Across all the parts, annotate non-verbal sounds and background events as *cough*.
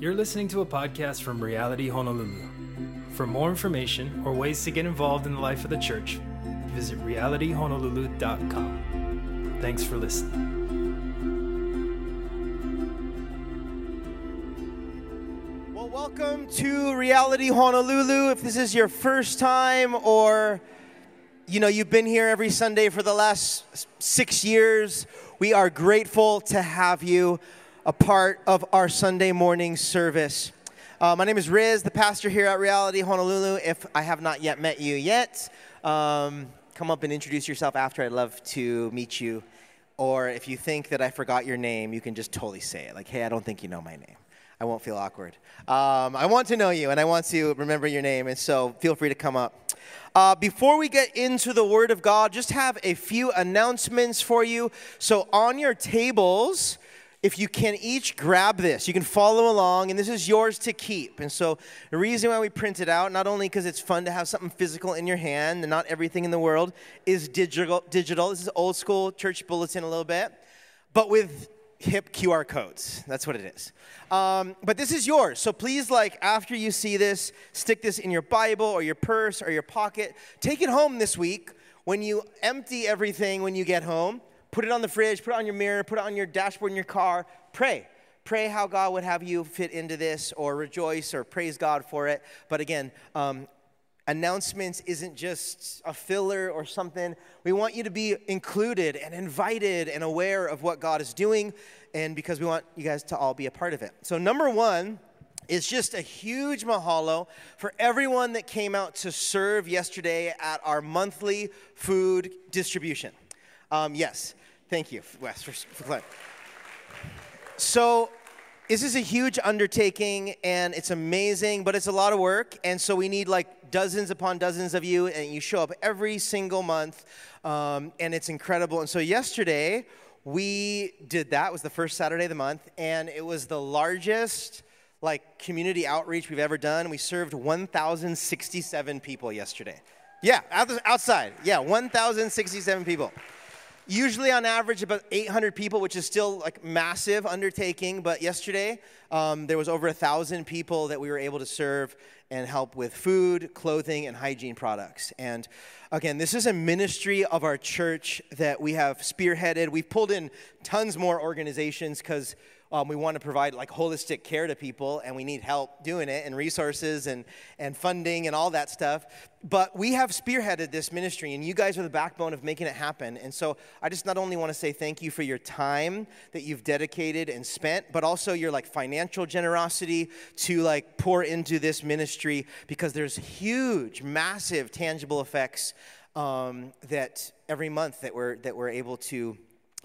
You're listening to a podcast from Reality Honolulu. For more information or ways to get involved in the life of the church, visit realityhonolulu.com. Thanks for listening. Well, welcome to Reality Honolulu. If this is your first time or you know you've been here every Sunday for the last 6 years, we are grateful to have you a part of our Sunday morning service. Uh, my name is Riz, the pastor here at Reality Honolulu. If I have not yet met you yet, um, come up and introduce yourself after. I'd love to meet you. Or if you think that I forgot your name, you can just totally say it. Like, hey, I don't think you know my name. I won't feel awkward. Um, I want to know you and I want to remember your name, and so feel free to come up. Uh, before we get into the Word of God, just have a few announcements for you. So, on your tables, if you can each grab this, you can follow along, and this is yours to keep. And so, the reason why we print it out, not only because it's fun to have something physical in your hand, and not everything in the world is digital. Digital. This is old school church bulletin a little bit, but with hip QR codes. That's what it is. Um, but this is yours. So please, like, after you see this, stick this in your Bible or your purse or your pocket. Take it home this week. When you empty everything when you get home, put it on the fridge, put it on your mirror, put it on your dashboard in your car. Pray. Pray how God would have you fit into this or rejoice or praise God for it. But again, um, announcements isn't just a filler or something. We want you to be included and invited and aware of what God is doing, and because we want you guys to all be a part of it. So, number one is just a huge mahalo for everyone that came out to serve yesterday at our monthly food distribution. Um, yes, thank you, Wes, for, for. So, this is a huge undertaking and it's amazing, but it's a lot of work. And so we need like dozens upon dozens of you, and you show up every single month, um, and it's incredible. And so yesterday, we did that. It was the first Saturday of the month, and it was the largest like community outreach we've ever done. We served 1,067 people yesterday. Yeah, outside. Yeah, 1,067 people usually on average about 800 people which is still like massive undertaking but yesterday um, there was over a thousand people that we were able to serve and help with food clothing and hygiene products. And again this is a ministry of our church that we have spearheaded. We've pulled in tons more organizations because um, we want to provide like holistic care to people, and we need help doing it, and resources, and and funding, and all that stuff. But we have spearheaded this ministry, and you guys are the backbone of making it happen. And so I just not only want to say thank you for your time that you've dedicated and spent, but also your like financial generosity to like pour into this ministry because there's huge, massive, tangible effects um, that every month that we're that we're able to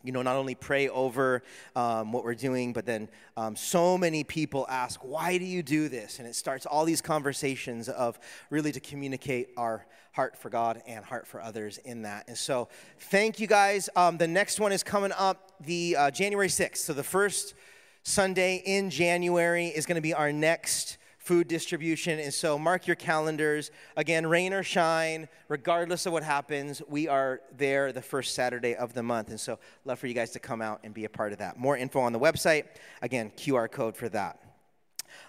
you know, not only pray over um, what we're doing, but then um, so many people ask, why do you do this? And it starts all these conversations of really to communicate our heart for God and heart for others in that. And so, thank you guys. Um, the next one is coming up the uh, January 6th. So, the first Sunday in January is going to be our next food distribution. And so mark your calendars. Again, rain or shine, regardless of what happens, we are there the first Saturday of the month. And so love for you guys to come out and be a part of that. More info on the website. Again, QR code for that.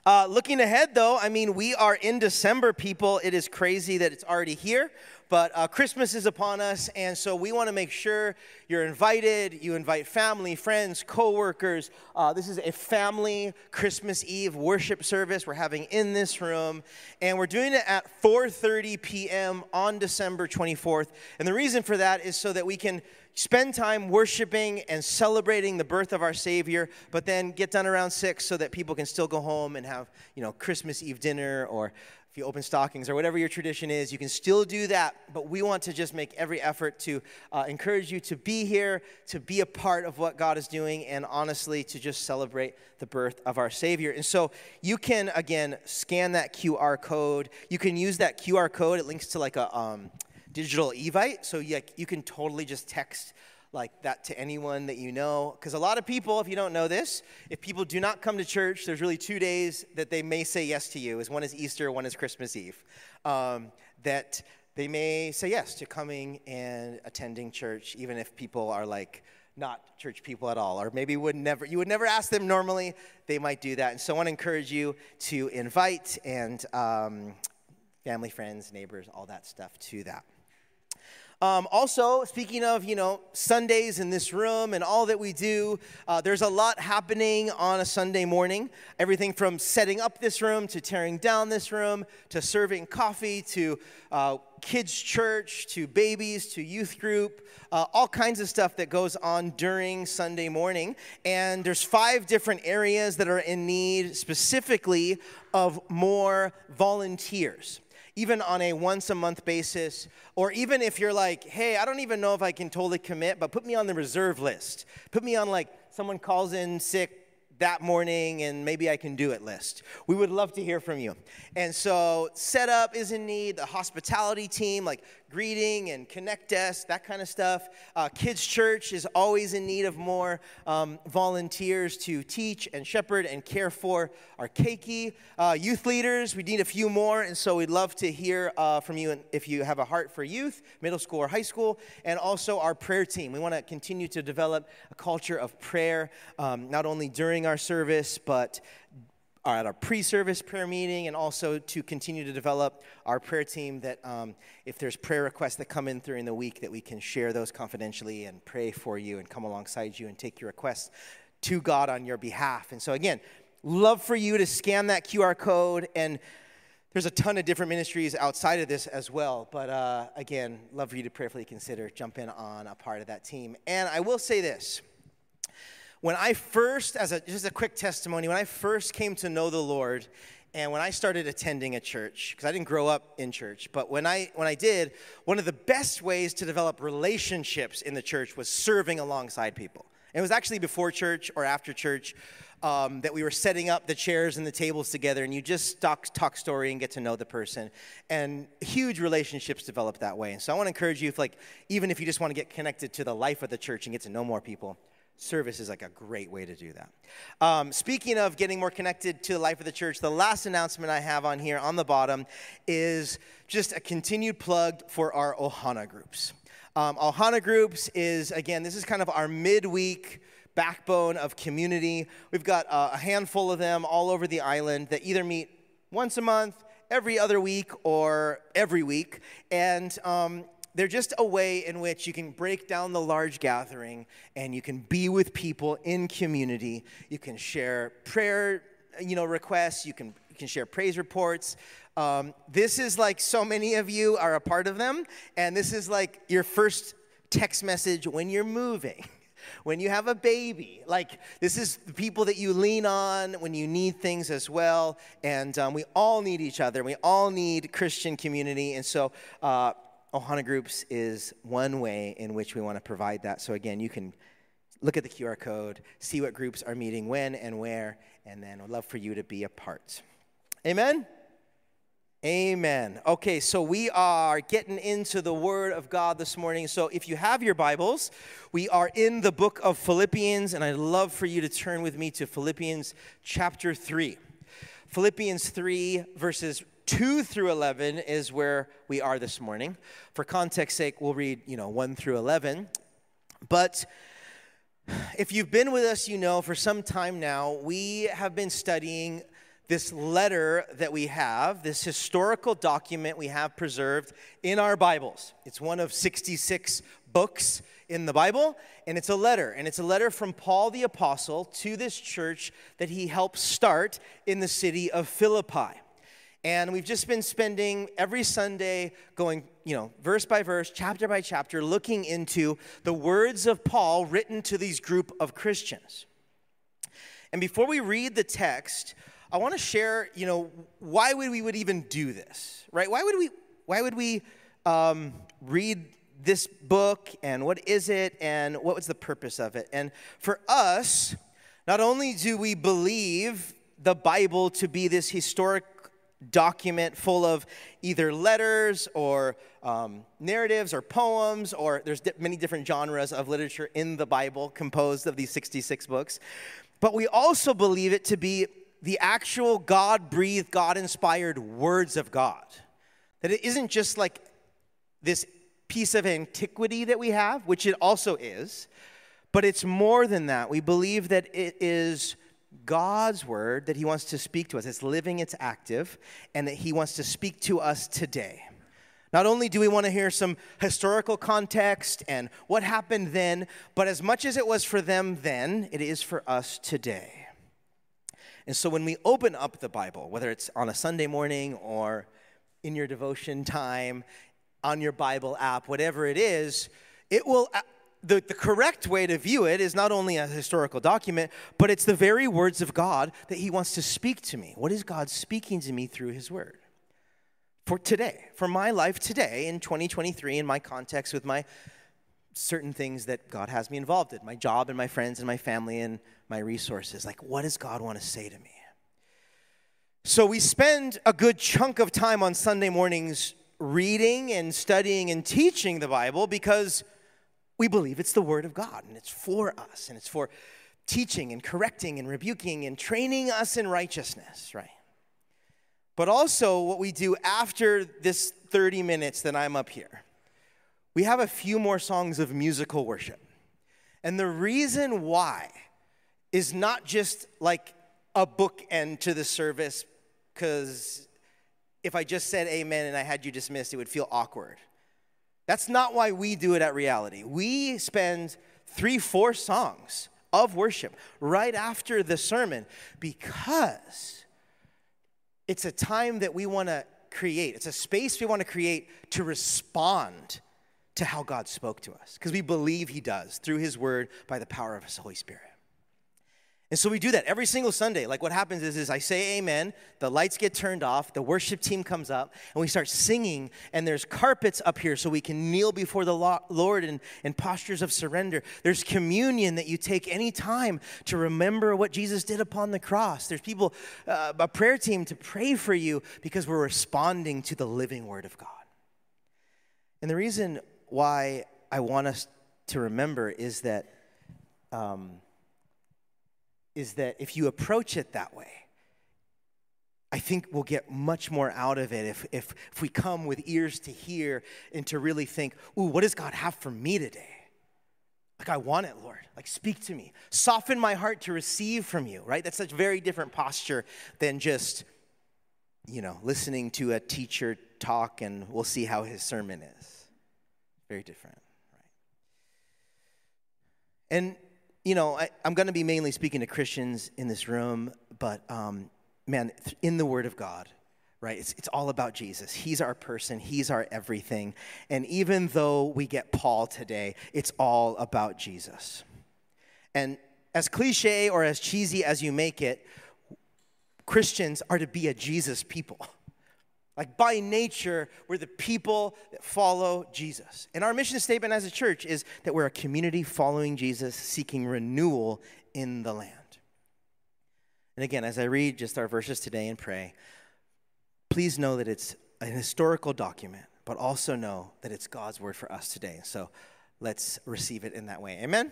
Uh, looking ahead, though, I mean, we are in December, people. It is crazy that it's already here. But uh, Christmas is upon us, and so we want to make sure you're invited. You invite family, friends, coworkers. Uh, this is a family Christmas Eve worship service we're having in this room, and we're doing it at 4:30 p.m. on December 24th. And the reason for that is so that we can spend time worshiping and celebrating the birth of our Savior, but then get done around six so that people can still go home and have, you know, Christmas Eve dinner or you open stockings or whatever your tradition is, you can still do that. But we want to just make every effort to uh, encourage you to be here, to be a part of what God is doing, and honestly, to just celebrate the birth of our Savior. And so you can, again, scan that QR code. You can use that QR code, it links to like a um, digital Evite. So you, you can totally just text like that to anyone that you know. Because a lot of people, if you don't know this, if people do not come to church, there's really two days that they may say yes to you. Is one is Easter, one is Christmas Eve. Um, that they may say yes to coming and attending church, even if people are like not church people at all, or maybe would never you would never ask them normally. They might do that, and so I want to encourage you to invite and um, family, friends, neighbors, all that stuff to that. Um, also, speaking of, you know, Sundays in this room and all that we do, uh, there's a lot happening on a Sunday morning. Everything from setting up this room to tearing down this room to serving coffee to uh, kids' church to babies to youth group, uh, all kinds of stuff that goes on during Sunday morning. And there's five different areas that are in need specifically of more volunteers even on a once a month basis, or even if you're like, hey, I don't even know if I can totally commit, but put me on the reserve list. Put me on like someone calls in sick that morning and maybe I can do it list. We would love to hear from you. And so, setup is in need, the hospitality team, like greeting and connect desk, that kind of stuff. Uh, Kids Church is always in need of more um, volunteers to teach and shepherd and care for our keiki. Uh, youth leaders, we need a few more, and so we'd love to hear uh, from you if you have a heart for youth, middle school or high school, and also our prayer team. We want to continue to develop a culture of prayer, um, not only during our service, but at our pre-service prayer meeting and also to continue to develop our prayer team that um, if there's prayer requests that come in during the week that we can share those confidentially and pray for you and come alongside you and take your requests to god on your behalf. And so again love for you to scan that qr code and there's a ton of different ministries outside of this as well. But uh, again love for you to prayerfully consider jumping on a part of that team. And i will say this when I first, as a, just a quick testimony, when I first came to know the Lord, and when I started attending a church, because I didn't grow up in church, but when I when I did, one of the best ways to develop relationships in the church was serving alongside people. It was actually before church or after church um, that we were setting up the chairs and the tables together, and you just talk, talk story and get to know the person. And huge relationships develop that way. And so I want to encourage you, if like even if you just want to get connected to the life of the church and get to know more people, service is like a great way to do that. Um, speaking of getting more connected to the life of the church, the last announcement I have on here on the bottom is just a continued plug for our Ohana groups. Um, Ohana groups is, again, this is kind of our midweek backbone of community. We've got a handful of them all over the island that either meet once a month, every other week, or every week. And um, they're just a way in which you can break down the large gathering and you can be with people in community. You can share prayer, you know, requests. You can you can share praise reports. Um, this is like so many of you are a part of them, and this is like your first text message when you're moving. *laughs* When you have a baby, like this is the people that you lean on when you need things as well. And um, we all need each other. We all need Christian community. And so uh, Ohana Groups is one way in which we want to provide that. So, again, you can look at the QR code, see what groups are meeting when and where, and then I'd love for you to be a part. Amen? Amen. Okay, so we are getting into the Word of God this morning. So if you have your Bibles, we are in the book of Philippians, and I'd love for you to turn with me to Philippians chapter 3. Philippians 3, verses 2 through 11 is where we are this morning. For context sake, we'll read, you know, 1 through 11. But if you've been with us, you know, for some time now, we have been studying this letter that we have, this historical document we have preserved in our Bibles. It's one of 66 books in the Bible, and it's a letter. And it's a letter from Paul the Apostle to this church that he helped start in the city of Philippi. And we've just been spending every Sunday going, you know, verse by verse, chapter by chapter, looking into the words of Paul written to these group of Christians. And before we read the text, I want to share, you know, why would we would even do this, right? Why would we, why would we um, read this book and what is it and what was the purpose of it? And for us, not only do we believe the Bible to be this historic document full of either letters or um, narratives or poems, or there's di- many different genres of literature in the Bible composed of these 66 books. But we also believe it to be the actual God breathed, God inspired words of God. That it isn't just like this piece of antiquity that we have, which it also is, But it's more than that. We believe that it is God's word that He wants to speak to us. It's living, it's active, and that He wants to speak to us today. Not only do we want to hear some historical context and what happened then, but as much as it was for them then, it is for us today. And so when we open up the Bible, whether it's on a Sunday morning or in your devotion time, on your Bible app, whatever it is, it will. The, the correct way to view it is not only a historical document, but it's the very words of God that He wants to speak to me. What is God speaking to me through His Word? For today, for my life today in 2023, in my context with my certain things that God has me involved in my job and my friends and my family and my resources. Like, what does God want to say to me? So, we spend a good chunk of time on Sunday mornings reading and studying and teaching the Bible because we believe it's the Word of God and it's for us and it's for teaching and correcting and rebuking and training us in righteousness, right? But also, what we do after this 30 minutes that I'm up here, we have a few more songs of musical worship. And the reason why is not just like a bookend to the service, because if I just said amen and I had you dismissed, it would feel awkward. That's not why we do it at reality. We spend three, four songs of worship right after the sermon because it's a time that we want to create, it's a space we want to create to respond to how God spoke to us because we believe He does through His Word by the power of His Holy Spirit. And so we do that every single Sunday. Like what happens is, is I say amen, the lights get turned off, the worship team comes up, and we start singing, and there's carpets up here so we can kneel before the Lord in, in postures of surrender. There's communion that you take any time to remember what Jesus did upon the cross. There's people, uh, a prayer team to pray for you because we're responding to the living Word of God. And the reason why I want us to remember is that. Um, is that if you approach it that way, I think we'll get much more out of it if, if, if we come with ears to hear and to really think, ooh, what does God have for me today? Like, I want it, Lord. Like, speak to me. Soften my heart to receive from you, right? That's such a very different posture than just, you know, listening to a teacher talk and we'll see how his sermon is. Very different, right? And you know, I, am going to be mainly speaking to Christians in this room, but um, man, in the Word of God, right? It's, it's all about Jesus. He's our person, He's our everything. And even though we get Paul today, it's all about Jesus. And as cliche or as cheesy as you make it, Christians are to be a Jesus people. *laughs* Like by nature, we're the people that follow Jesus. And our mission statement as a church is that we're a community following Jesus, seeking renewal in the land. And again, as I read just our verses today and pray, please know that it's an historical document, but also know that it's God's word for us today. So let's receive it in that way. Amen?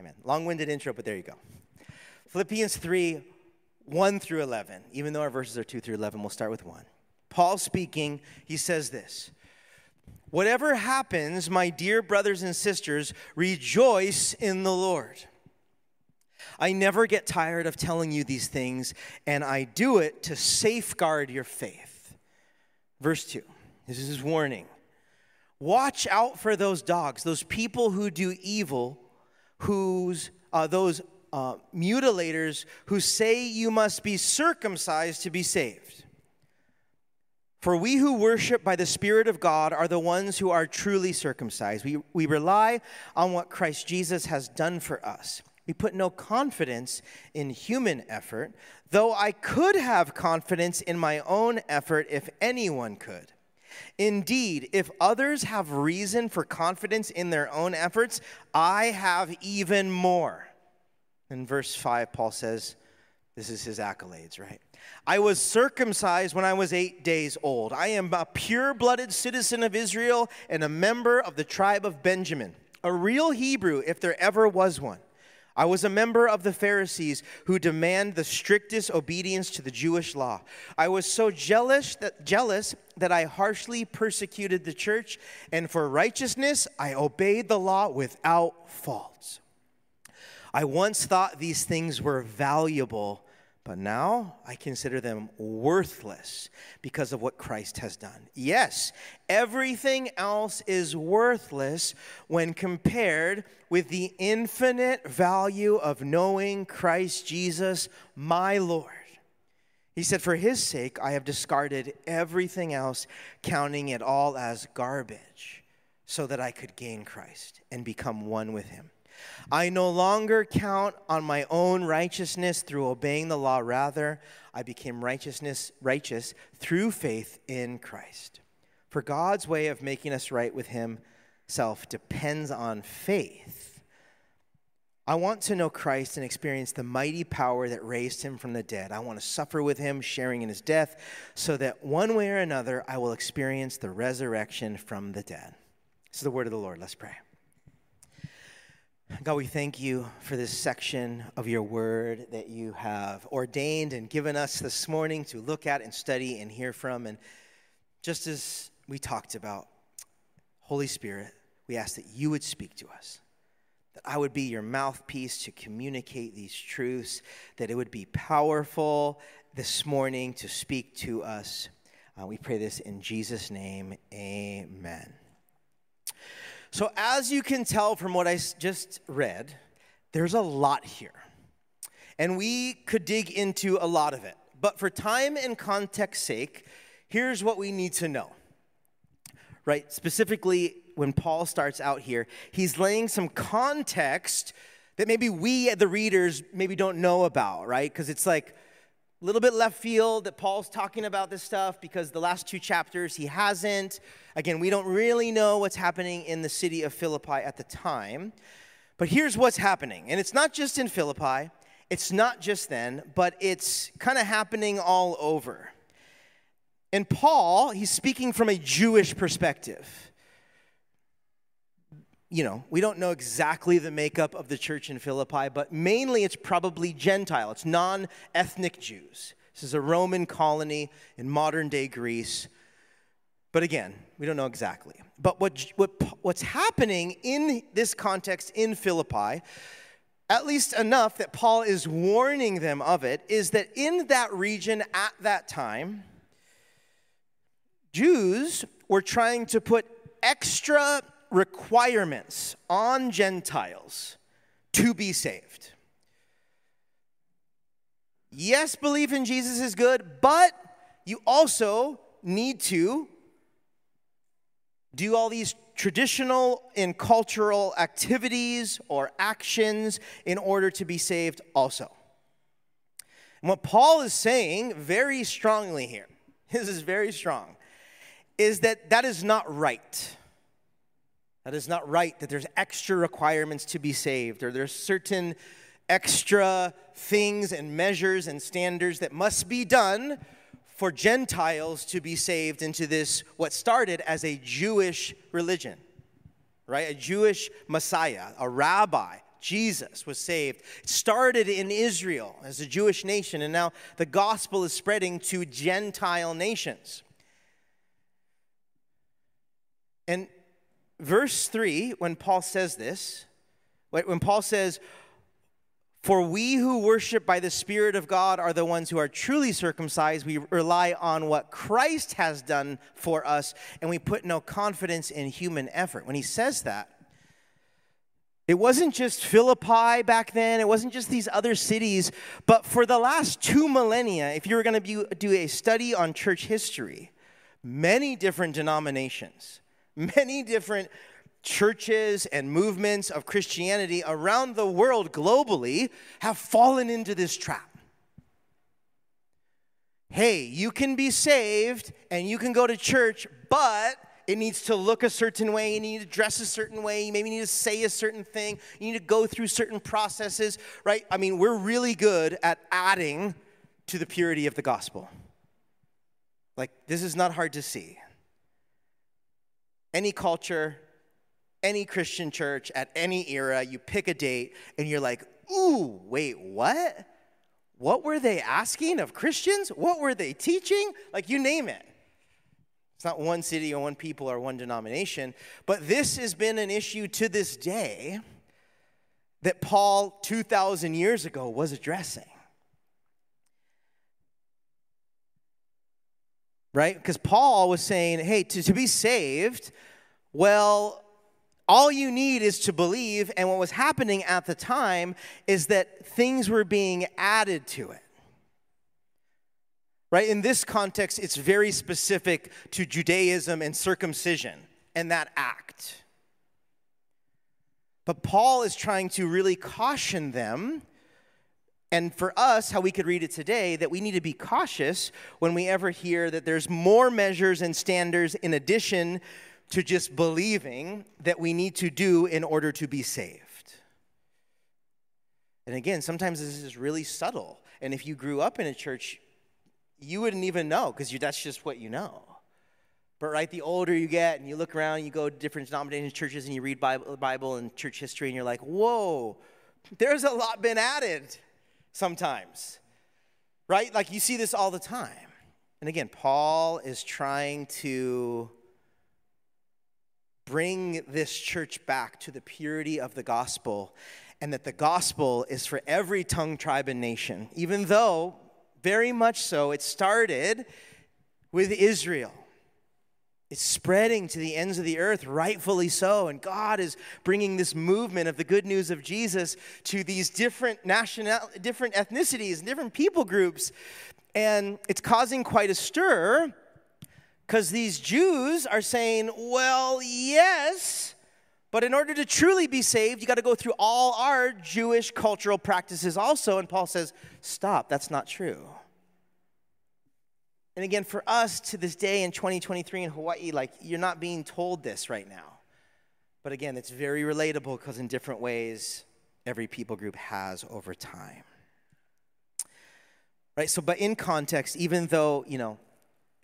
Amen. Long winded intro, but there you go. Philippians 3 1 through 11. Even though our verses are 2 through 11, we'll start with 1. Paul speaking, he says this Whatever happens, my dear brothers and sisters, rejoice in the Lord. I never get tired of telling you these things, and I do it to safeguard your faith. Verse 2 this is his warning. Watch out for those dogs, those people who do evil, whose, uh, those uh, mutilators who say you must be circumcised to be saved. For we who worship by the Spirit of God are the ones who are truly circumcised. We, we rely on what Christ Jesus has done for us. We put no confidence in human effort, though I could have confidence in my own effort if anyone could. Indeed, if others have reason for confidence in their own efforts, I have even more. In verse 5, Paul says, this is his accolades, right? I was circumcised when I was eight days old. I am a pure blooded citizen of Israel and a member of the tribe of Benjamin, a real Hebrew if there ever was one. I was a member of the Pharisees who demand the strictest obedience to the Jewish law. I was so jealous that, jealous that I harshly persecuted the church, and for righteousness I obeyed the law without fault. I once thought these things were valuable, but now I consider them worthless because of what Christ has done. Yes, everything else is worthless when compared with the infinite value of knowing Christ Jesus, my Lord. He said, For his sake, I have discarded everything else, counting it all as garbage, so that I could gain Christ and become one with him. I no longer count on my own righteousness through obeying the law. Rather, I became righteousness righteous through faith in Christ. For God's way of making us right with himself depends on faith. I want to know Christ and experience the mighty power that raised him from the dead. I want to suffer with him, sharing in his death, so that one way or another I will experience the resurrection from the dead. This is the word of the Lord. Let's pray. God, we thank you for this section of your word that you have ordained and given us this morning to look at and study and hear from. And just as we talked about, Holy Spirit, we ask that you would speak to us, that I would be your mouthpiece to communicate these truths, that it would be powerful this morning to speak to us. Uh, we pray this in Jesus' name. Amen. So, as you can tell from what I just read, there's a lot here. And we could dig into a lot of it. But for time and context sake, here's what we need to know. Right? Specifically, when Paul starts out here, he's laying some context that maybe we, the readers, maybe don't know about, right? Because it's like, a little bit left field that Paul's talking about this stuff because the last two chapters he hasn't. Again, we don't really know what's happening in the city of Philippi at the time. But here's what's happening. And it's not just in Philippi, it's not just then, but it's kind of happening all over. And Paul, he's speaking from a Jewish perspective you know, we don't know exactly the makeup of the church in Philippi, but mainly it's probably Gentile. It's non ethnic Jews. This is a Roman colony in modern day Greece. But again, we don't know exactly. But what, what, what's happening in this context in Philippi, at least enough that Paul is warning them of it, is that in that region at that time, Jews were trying to put extra requirements on Gentiles to be saved. Yes, belief in Jesus is good, but you also need to do all these traditional and cultural activities or actions in order to be saved, also. And what Paul is saying very strongly here, *laughs* this is very strong, is that that is not right. That is not right that there's extra requirements to be saved, or there's certain extra things and measures and standards that must be done for Gentiles to be saved into this, what started as a Jewish religion, right? A Jewish Messiah, a rabbi. Jesus was saved. It started in Israel as a Jewish nation, and now the gospel is spreading to Gentile nations. And verse 3, when Paul says this, when Paul says, For we who worship by the Spirit of God are the ones who are truly circumcised, we rely on what Christ has done for us, and we put no confidence in human effort. When he says that, it wasn't just Philippi back then, it wasn't just these other cities, but for the last two millennia, if you were going to do a study on church history, many different denominations Many different churches and movements of Christianity around the world globally have fallen into this trap. Hey, you can be saved and you can go to church, but it needs to look a certain way. You need to dress a certain way. You maybe need to say a certain thing. You need to go through certain processes, right? I mean, we're really good at adding to the purity of the gospel. Like, this is not hard to see any culture, any Christian church at any era, you pick a date and you're like, ooh, wait, what? What were they asking of Christians? What were they teaching? Like, you name it. It's not one city or one people or one denomination, but this has been an issue to this day that Paul 2,000 years ago was addressing. Right? Because Paul was saying, hey, to, to be saved, well, all you need is to believe. And what was happening at the time is that things were being added to it. Right? In this context, it's very specific to Judaism and circumcision and that act. But Paul is trying to really caution them, and for us, how we could read it today, that we need to be cautious when we ever hear that there's more measures and standards in addition to just believing that we need to do in order to be saved. And again, sometimes this is really subtle. And if you grew up in a church, you wouldn't even know because that's just what you know. But right, the older you get and you look around, you go to different denominations, churches, and you read Bible, Bible and church history, and you're like, whoa, there's a lot been added sometimes. Right? Like you see this all the time. And again, Paul is trying to bring this church back to the purity of the gospel and that the gospel is for every tongue, tribe, and nation, even though, very much so, it started with Israel. It's spreading to the ends of the earth, rightfully so. And God is bringing this movement of the good news of Jesus to these different national, different ethnicities, and different people groups. And it's causing quite a stir because these Jews are saying, well, yes, but in order to truly be saved, you got to go through all our Jewish cultural practices also. And Paul says, stop, that's not true. And again, for us to this day in 2023 in Hawaii, like you're not being told this right now. But again, it's very relatable because in different ways, every people group has over time. Right? So, but in context, even though, you know,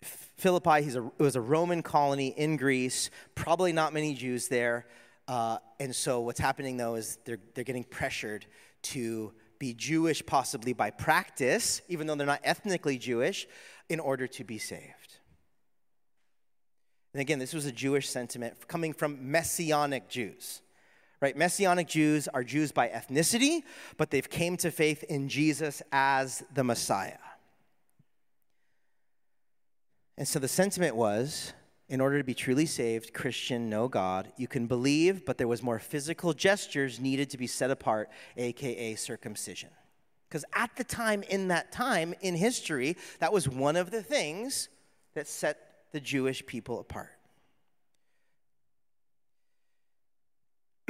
Philippi he's a, it was a Roman colony in Greece, probably not many Jews there. Uh, and so what's happening though is they're, they're getting pressured to be Jewish, possibly by practice, even though they're not ethnically Jewish, in order to be saved. And again, this was a Jewish sentiment coming from Messianic Jews. Right? Messianic Jews are Jews by ethnicity, but they've came to faith in Jesus as the Messiah. And so the sentiment was in order to be truly saved, Christian, know God, you can believe, but there was more physical gestures needed to be set apart, aka circumcision. Because at the time, in that time in history, that was one of the things that set the Jewish people apart.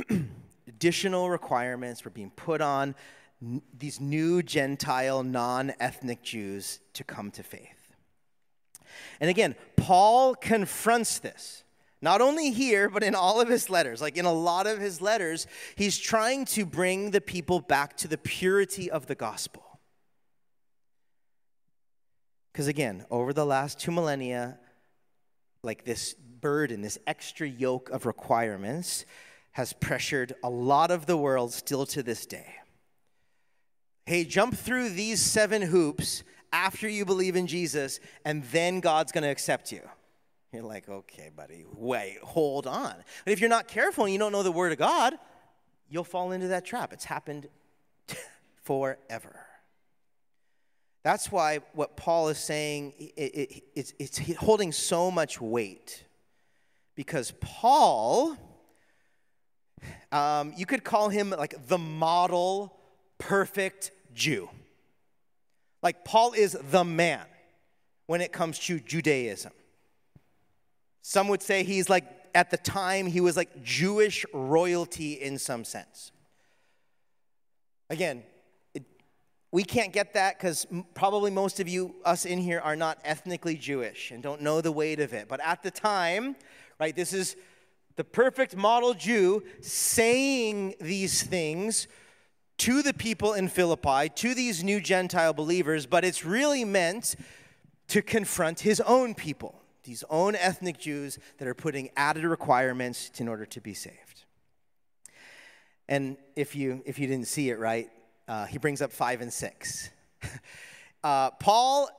*clears throat* Additional requirements were being put on these new Gentile, non ethnic Jews to come to faith. And again, Paul confronts this. Not only here, but in all of his letters. Like in a lot of his letters, he's trying to bring the people back to the purity of the gospel. Because again, over the last two millennia, like this burden, this extra yoke of requirements, has pressured a lot of the world still to this day. Hey, jump through these seven hoops after you believe in Jesus, and then God's going to accept you. You're like, okay, buddy, wait, hold on. But if you're not careful and you don't know the Word of God, you'll fall into that trap. It's happened *laughs* forever. That's why what Paul is saying, it, it, it's, it's holding so much weight. Because Paul, um, you could call him like the model perfect Jew. Like, Paul is the man when it comes to Judaism. Some would say he's like, at the time, he was like Jewish royalty in some sense. Again, it, we can't get that because probably most of you, us in here, are not ethnically Jewish and don't know the weight of it. But at the time, right, this is the perfect model Jew saying these things to the people in Philippi, to these new Gentile believers, but it's really meant to confront his own people, these own ethnic Jews that are putting added requirements in order to be saved. And if you, if you didn't see it right, uh, he brings up five and six. *laughs* uh, Paul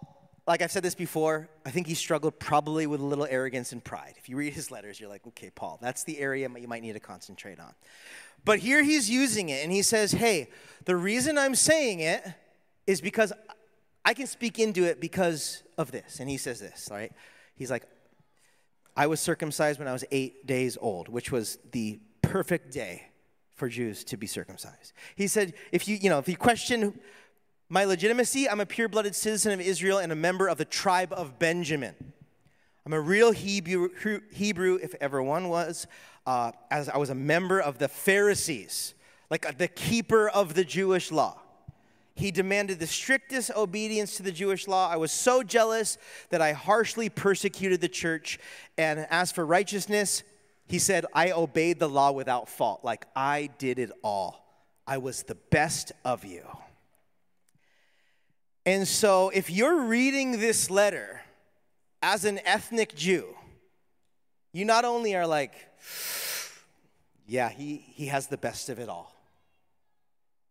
like I've said this before, I think he struggled probably with a little arrogance and pride. If you read his letters, you're like, okay, Paul, that's the area you might need to concentrate on. But here he's using it and he says, hey, the reason I'm saying it is because I can speak into it because of this. And he says this, right? He's like, I was circumcised when I was eight days old, which was the perfect day for Jews to be circumcised. He said, if you, you know, if you question my legitimacy, I'm a pure blooded citizen of Israel and a member of the tribe of Benjamin. I'm a real Hebrew, Hebrew if ever one was, uh, as I was a member of the Pharisees, like the keeper of the Jewish law. He demanded the strictest obedience to the Jewish law. I was so jealous that I harshly persecuted the church. And as for righteousness, he said, I obeyed the law without fault. Like I did it all. I was the best of you. And so, if you're reading this letter as an ethnic Jew, you not only are like, yeah, he, he has the best of it all.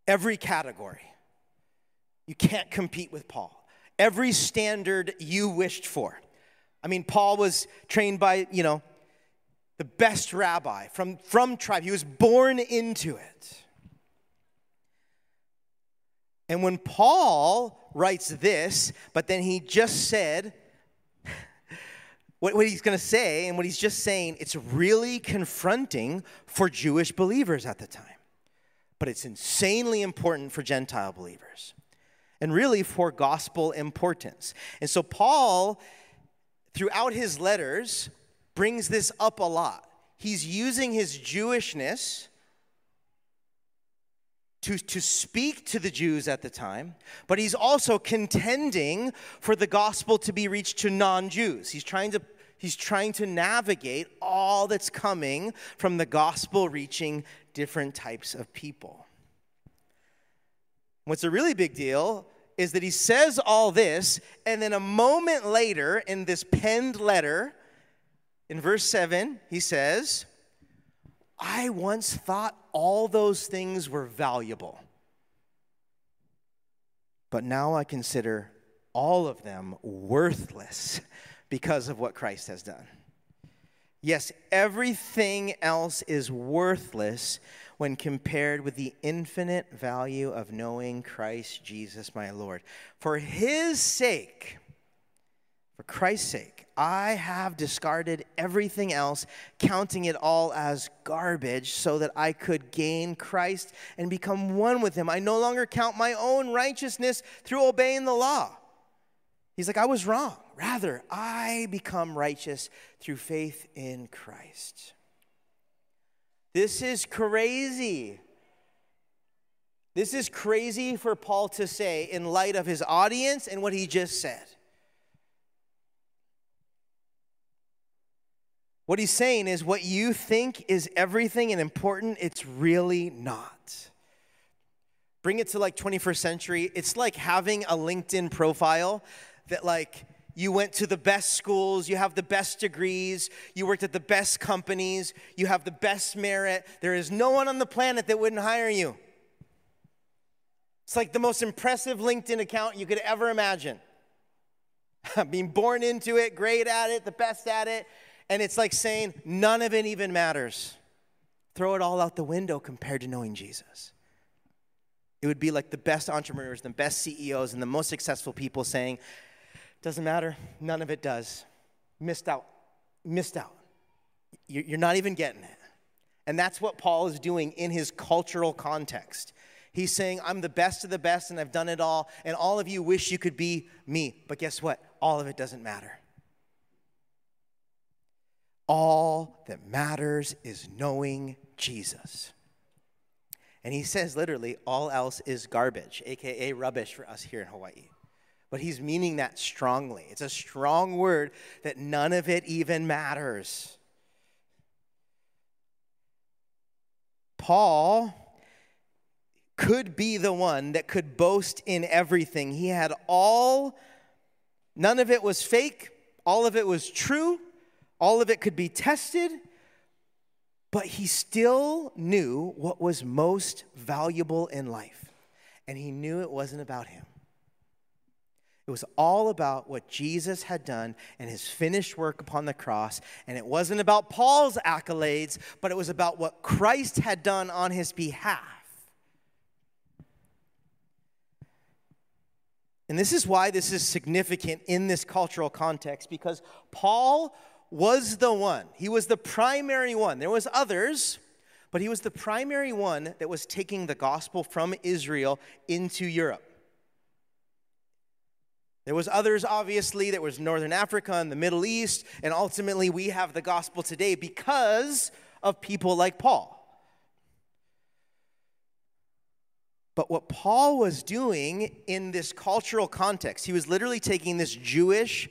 Every category. You can't compete with Paul. Every standard you wished for. I mean, Paul was trained by, you know, the best rabbi from, from tribe. He was born into it. And when Paul writes this, but then he just said, *laughs* what, what he's going to say, and what he's just saying, it's really confronting for Jewish believers at the time. But it's insanely important for Gentile believers, and really for gospel importance. And so, Paul, throughout his letters, brings this up a lot. He's using his Jewishness to, to speak to the Jews at the time, but he's also contending for the gospel to be reached to non Jews. He's trying to he's trying to navigate all that's coming from the gospel reaching different types of people. What's a really big deal is that he says all this, and then a moment later, in this penned letter, in verse 7, he says, I once thought all those things were valuable, but now I consider all of them worthless because of what Christ has done. Yes, everything else is worthless when compared with the infinite value of knowing Christ Jesus my Lord. For his sake, for Christ's sake, I have discarded everything else, counting it all as garbage, so that I could gain Christ and become one with Him. I no longer count my own righteousness through obeying the law. He's like, I was wrong. Rather, I become righteous through faith in Christ. This is crazy. This is crazy for Paul to say in light of his audience and what he just said. What he's saying is what you think is everything and important, it's really not. Bring it to like 21st century. It's like having a LinkedIn profile that like you went to the best schools, you have the best degrees, you worked at the best companies, you have the best merit. There is no one on the planet that wouldn't hire you. It's like the most impressive LinkedIn account you could ever imagine. *laughs* Being born into it, great at it, the best at it, and it's like saying, none of it even matters. Throw it all out the window compared to knowing Jesus. It would be like the best entrepreneurs, the best CEOs, and the most successful people saying, doesn't matter, none of it does. Missed out. Missed out. You're not even getting it. And that's what Paul is doing in his cultural context. He's saying, I'm the best of the best and I've done it all, and all of you wish you could be me. But guess what? All of it doesn't matter. All that matters is knowing Jesus. And he says literally, all else is garbage, aka rubbish for us here in Hawaii. But he's meaning that strongly. It's a strong word that none of it even matters. Paul could be the one that could boast in everything. He had all, none of it was fake, all of it was true, all of it could be tested, but he still knew what was most valuable in life. And he knew it wasn't about him. It was all about what Jesus had done and his finished work upon the cross. And it wasn't about Paul's accolades, but it was about what Christ had done on his behalf. And this is why this is significant in this cultural context because Paul was the one. He was the primary one. There was others, but he was the primary one that was taking the gospel from Israel into Europe. There was others obviously there was Northern Africa and the Middle East and ultimately we have the gospel today because of people like Paul. But what Paul was doing in this cultural context, he was literally taking this Jewish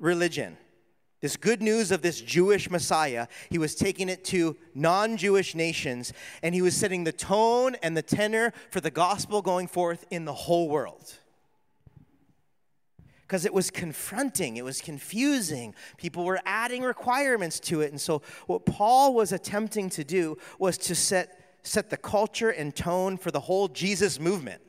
religion, this good news of this Jewish Messiah, he was taking it to non Jewish nations, and he was setting the tone and the tenor for the gospel going forth in the whole world because it was confronting, it was confusing. People were adding requirements to it. And so, what Paul was attempting to do was to set, set the culture and tone for the whole Jesus movement.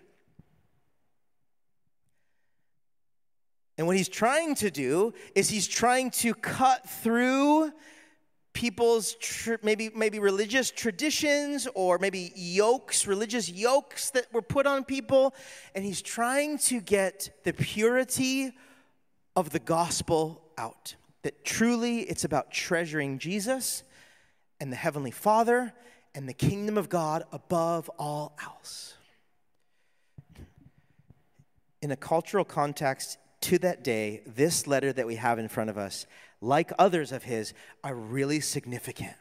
And what he's trying to do is he's trying to cut through people's tr- maybe maybe religious traditions or maybe yokes religious yokes that were put on people and he's trying to get the purity of the gospel out. That truly it's about treasuring Jesus and the heavenly Father and the kingdom of God above all else. In a cultural context to that day this letter that we have in front of us like others of his, are really significant.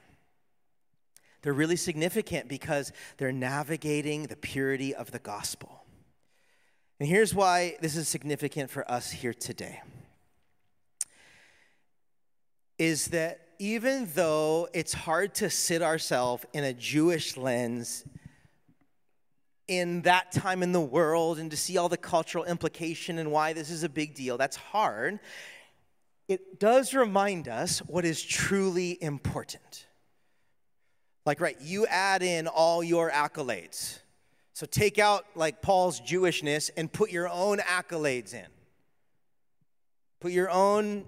They're really significant because they're navigating the purity of the gospel. And here's why this is significant for us here today is that even though it's hard to sit ourselves in a Jewish lens in that time in the world and to see all the cultural implication and why this is a big deal, that's hard it does remind us what is truly important. Like, right, you add in all your accolades. So take out like Paul's Jewishness and put your own accolades in. Put your own,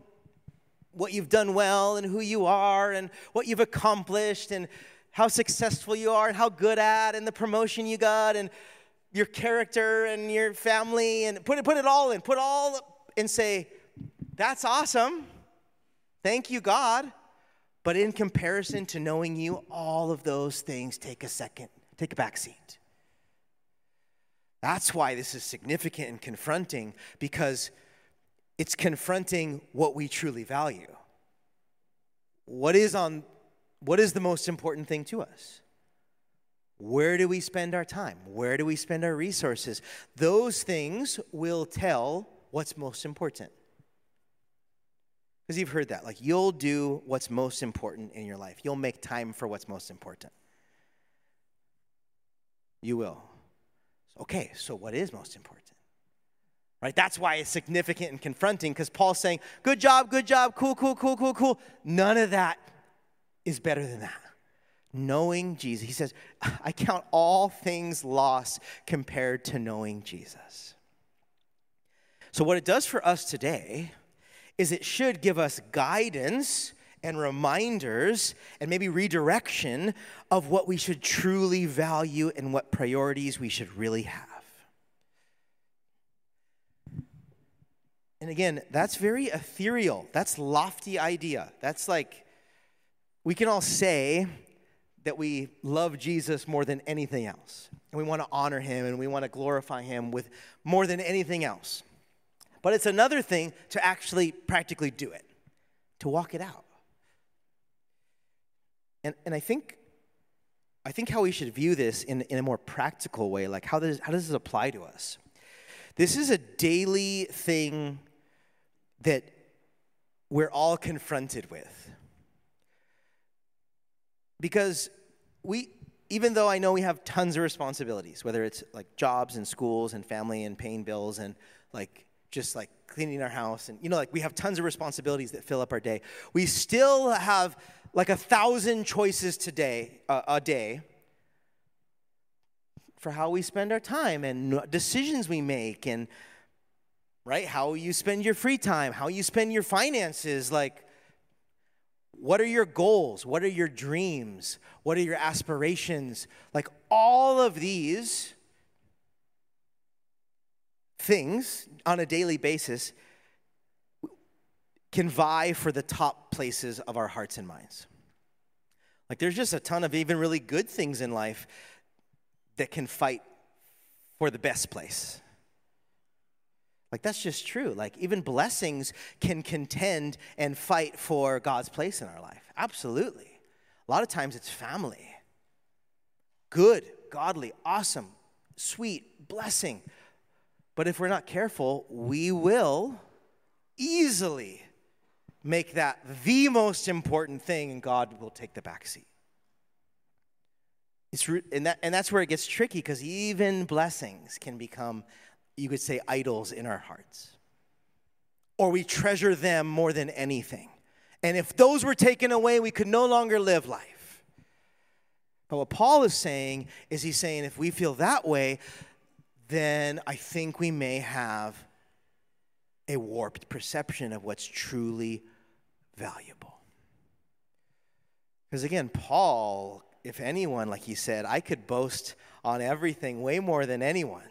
what you've done well and who you are and what you've accomplished and how successful you are and how good at and the promotion you got and your character and your family and put it, put it all in. Put all and say, that's awesome. Thank you, God. But in comparison to knowing you, all of those things take a second, take a back seat. That's why this is significant and confronting because it's confronting what we truly value. What is on what is the most important thing to us? Where do we spend our time? Where do we spend our resources? Those things will tell what's most important. Because you've heard that. Like, you'll do what's most important in your life, you'll make time for what's most important. You will. Okay, so what is most important? Right? That's why it's significant and confronting because Paul's saying, good job, good job, cool, cool, cool, cool, cool. None of that is better than that. Knowing Jesus. He says, *laughs* I count all things lost compared to knowing Jesus. So, what it does for us today is it should give us guidance and reminders and maybe redirection of what we should truly value and what priorities we should really have. And again, that's very ethereal. That's lofty idea. That's like we can all say that we love Jesus more than anything else. And we want to honor him and we want to glorify him with more than anything else. But it's another thing to actually practically do it, to walk it out. And, and I think I think how we should view this in, in a more practical way, like how does, how does this apply to us? This is a daily thing that we're all confronted with. Because we, even though I know we have tons of responsibilities, whether it's like jobs and schools and family and paying bills and like just like cleaning our house and you know like we have tons of responsibilities that fill up our day we still have like a thousand choices today uh, a day for how we spend our time and decisions we make and right? How you spend your free time, how you spend your finances. Like, what are your goals? What are your dreams? What are your aspirations? Like, all of these things on a daily basis can vie for the top places of our hearts and minds. Like, there's just a ton of even really good things in life that can fight for the best place. Like, that's just true. Like, even blessings can contend and fight for God's place in our life. Absolutely. A lot of times it's family. Good, godly, awesome, sweet, blessing. But if we're not careful, we will easily make that the most important thing, and God will take the back seat. It's, and, that, and that's where it gets tricky because even blessings can become, you could say, idols in our hearts. Or we treasure them more than anything. And if those were taken away, we could no longer live life. But what Paul is saying is he's saying if we feel that way, then I think we may have a warped perception of what's truly valuable. Because again, Paul, if anyone, like he said, I could boast on everything way more than anyone.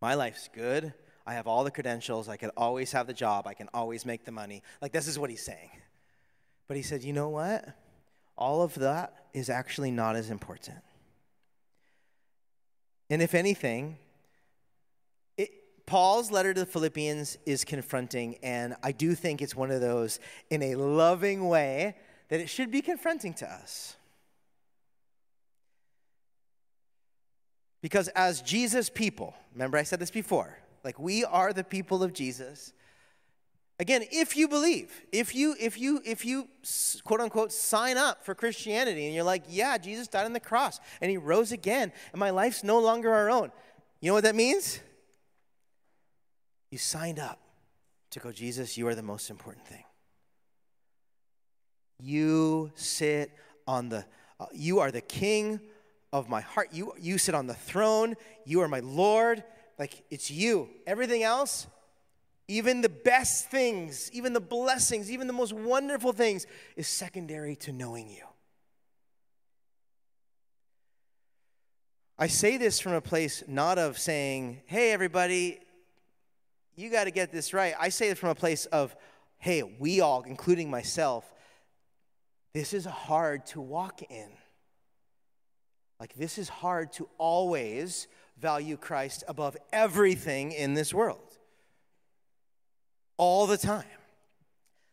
My life's good. I have all the credentials. I can always have the job. I can always make the money. Like, this is what he's saying. But he said, you know what? All of that is actually not as important. And if anything, Paul's letter to the Philippians is confronting, and I do think it's one of those in a loving way that it should be confronting to us. Because as Jesus people, remember I said this before, like we are the people of Jesus. Again, if you believe, if you if you if you quote unquote sign up for Christianity and you're like, yeah, Jesus died on the cross and he rose again and my life's no longer our own. You know what that means? You signed up to go, Jesus, you are the most important thing. You sit on the, uh, you are the king of my heart. You, you sit on the throne. You are my Lord. Like, it's you. Everything else, even the best things, even the blessings, even the most wonderful things, is secondary to knowing you. I say this from a place not of saying, hey, everybody, you got to get this right. I say it from a place of, hey, we all, including myself, this is hard to walk in. Like, this is hard to always value Christ above everything in this world. All the time.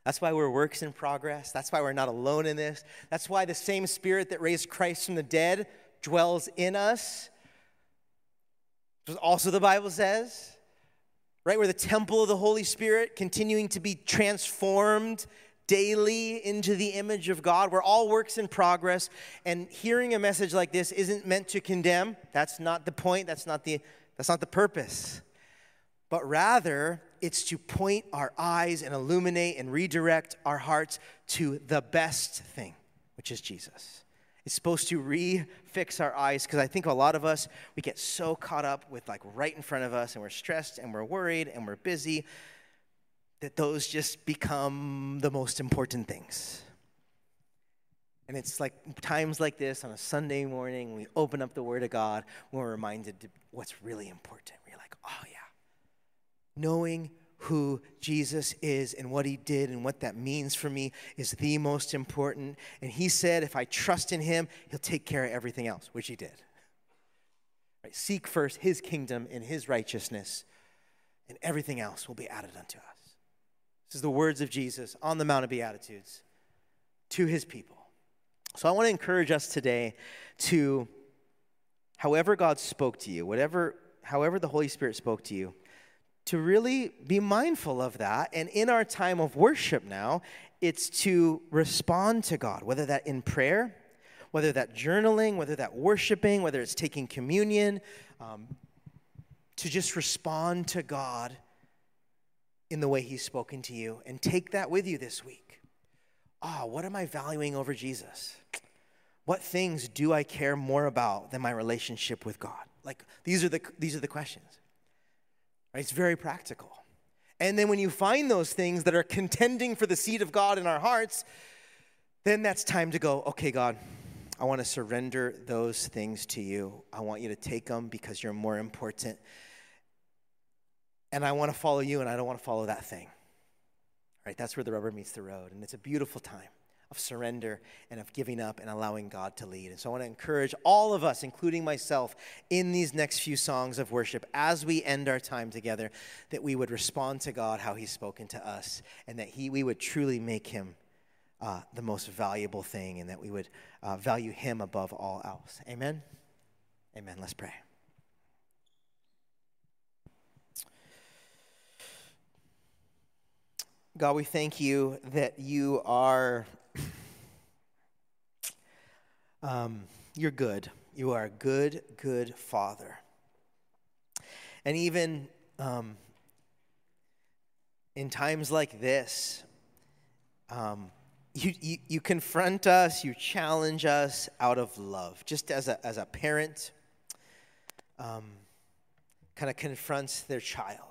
That's why we're works in progress. That's why we're not alone in this. That's why the same spirit that raised Christ from the dead dwells in us. Also, the Bible says right? We're the temple of the Holy Spirit, continuing to be transformed daily into the image of God. We're all works in progress. And hearing a message like this isn't meant to condemn. That's not the point. That's not the, that's not the purpose. But rather, it's to point our eyes and illuminate and redirect our hearts to the best thing, which is Jesus. It's supposed to refix our eyes because I think a lot of us, we get so caught up with like right in front of us and we're stressed and we're worried and we're busy that those just become the most important things. And it's like times like this on a Sunday morning, we open up the Word of God, we're reminded what's really important. We're like, oh yeah, knowing who Jesus is and what he did and what that means for me is the most important. And he said, if I trust in him, he'll take care of everything else, which he did. Right? Seek first his kingdom and his righteousness, and everything else will be added unto us. This is the words of Jesus on the Mount of Beatitudes to his people. So I want to encourage us today to, however God spoke to you, whatever, however the Holy Spirit spoke to you, to really be mindful of that. And in our time of worship now, it's to respond to God, whether that in prayer, whether that journaling, whether that worshiping, whether it's taking communion, um, to just respond to God in the way He's spoken to you and take that with you this week. Ah, oh, what am I valuing over Jesus? What things do I care more about than my relationship with God? Like these are the these are the questions. It's very practical. And then when you find those things that are contending for the seed of God in our hearts, then that's time to go, okay, God, I want to surrender those things to you. I want you to take them because you're more important. And I want to follow you and I don't want to follow that thing. Right? That's where the rubber meets the road. And it's a beautiful time of surrender and of giving up and allowing God to lead. And so I want to encourage all of us, including myself, in these next few songs of worship as we end our time together, that we would respond to God how He's spoken to us and that he, we would truly make Him uh, the most valuable thing and that we would uh, value Him above all else. Amen? Amen. Let's pray. God, we thank you that you are um, you're good. You are a good, good father. And even um, in times like this, um, you, you, you, confront us, you challenge us out of love, just as a, as a parent um, kind of confronts their child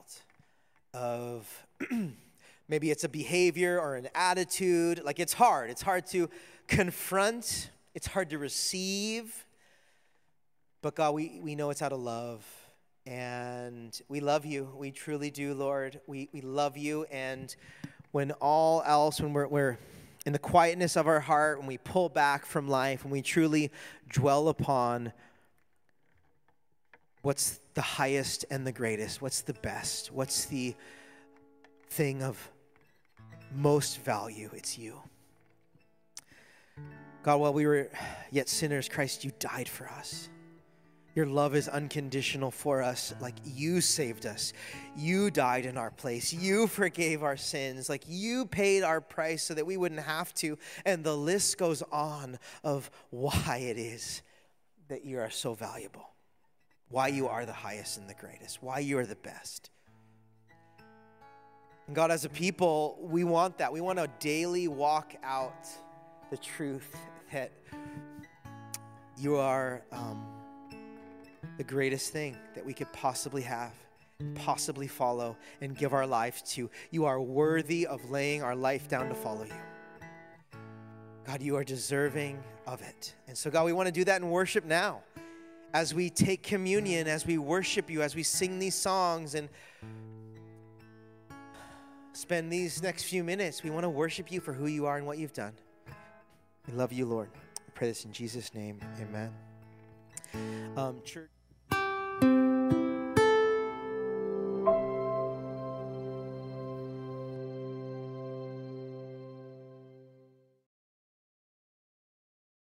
of *clears throat* maybe it's a behavior or an attitude. Like it's hard. It's hard to confront it's hard to receive. But God, we, we know it's out of love. And we love you. We truly do, Lord. We, we love you. And when all else, when we're, we're in the quietness of our heart, when we pull back from life, when we truly dwell upon what's the highest and the greatest, what's the best, what's the thing of most value, it's you. God, while we were yet sinners, Christ, you died for us. Your love is unconditional for us. Like you saved us. You died in our place. You forgave our sins. Like you paid our price so that we wouldn't have to. And the list goes on of why it is that you are so valuable, why you are the highest and the greatest, why you are the best. And God, as a people, we want that. We want to daily walk out the truth that you are um, the greatest thing that we could possibly have, possibly follow, and give our life to. You are worthy of laying our life down to follow you. God, you are deserving of it. And so, God, we want to do that in worship now. As we take communion, as we worship you, as we sing these songs and spend these next few minutes, we want to worship you for who you are and what you've done. We love you, Lord. I pray this in Jesus' name. Amen. Um, church.